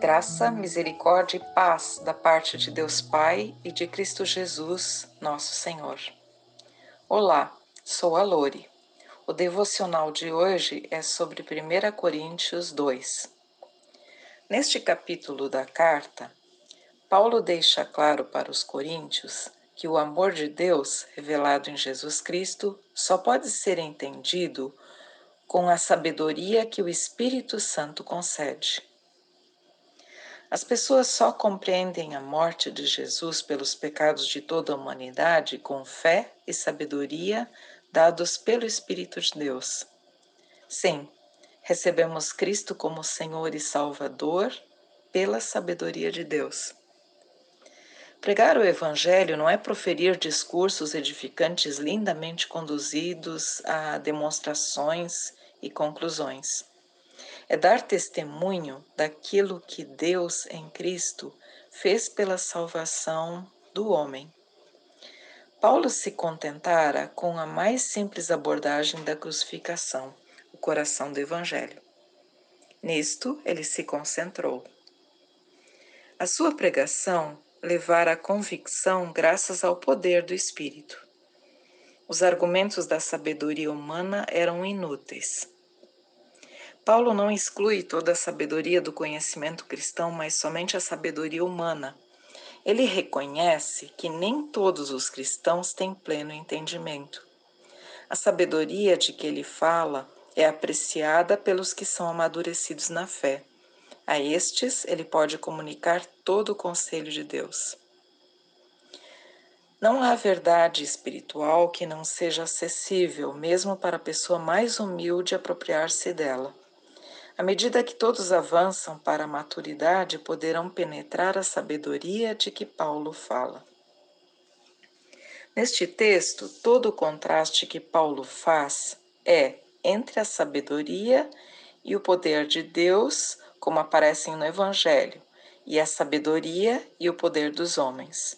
Graça, misericórdia e paz da parte de Deus Pai e de Cristo Jesus, nosso Senhor. Olá, sou a Lore. O devocional de hoje é sobre 1 Coríntios 2. Neste capítulo da carta, Paulo deixa claro para os coríntios que o amor de Deus, revelado em Jesus Cristo, só pode ser entendido com a sabedoria que o Espírito Santo concede. As pessoas só compreendem a morte de Jesus pelos pecados de toda a humanidade com fé e sabedoria dados pelo Espírito de Deus. Sim, recebemos Cristo como Senhor e Salvador pela sabedoria de Deus. Pregar o Evangelho não é proferir discursos edificantes lindamente conduzidos a demonstrações e conclusões é dar testemunho daquilo que Deus em Cristo fez pela salvação do homem. Paulo se contentara com a mais simples abordagem da crucificação, o coração do Evangelho. Nisto ele se concentrou. A sua pregação levara a convicção graças ao poder do Espírito. Os argumentos da sabedoria humana eram inúteis. Paulo não exclui toda a sabedoria do conhecimento cristão, mas somente a sabedoria humana. Ele reconhece que nem todos os cristãos têm pleno entendimento. A sabedoria de que ele fala é apreciada pelos que são amadurecidos na fé. A estes ele pode comunicar todo o conselho de Deus. Não há verdade espiritual que não seja acessível, mesmo para a pessoa mais humilde apropriar-se dela. À medida que todos avançam para a maturidade, poderão penetrar a sabedoria de que Paulo fala. Neste texto, todo o contraste que Paulo faz é entre a sabedoria e o poder de Deus, como aparecem no Evangelho, e a sabedoria e o poder dos homens.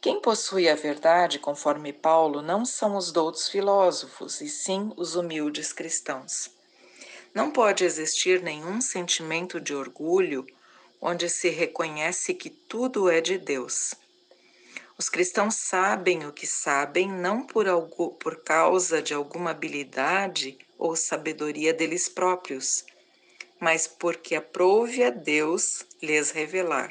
Quem possui a verdade, conforme Paulo, não são os doutos filósofos, e sim os humildes cristãos. Não pode existir nenhum sentimento de orgulho onde se reconhece que tudo é de Deus. Os cristãos sabem o que sabem não por, algo, por causa de alguma habilidade ou sabedoria deles próprios, mas porque aprove a Deus lhes revelar.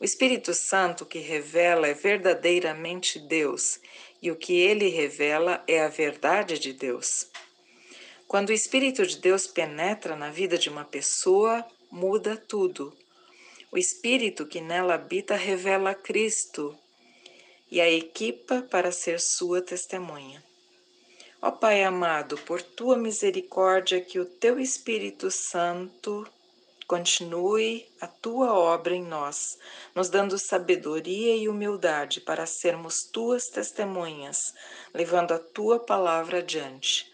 O Espírito Santo que revela é verdadeiramente Deus, e o que ele revela é a verdade de Deus. Quando o Espírito de Deus penetra na vida de uma pessoa, muda tudo. O Espírito que nela habita revela Cristo e a equipa para ser sua testemunha. Ó Pai amado, por tua misericórdia, que o teu Espírito Santo continue a tua obra em nós, nos dando sabedoria e humildade para sermos tuas testemunhas, levando a tua palavra adiante.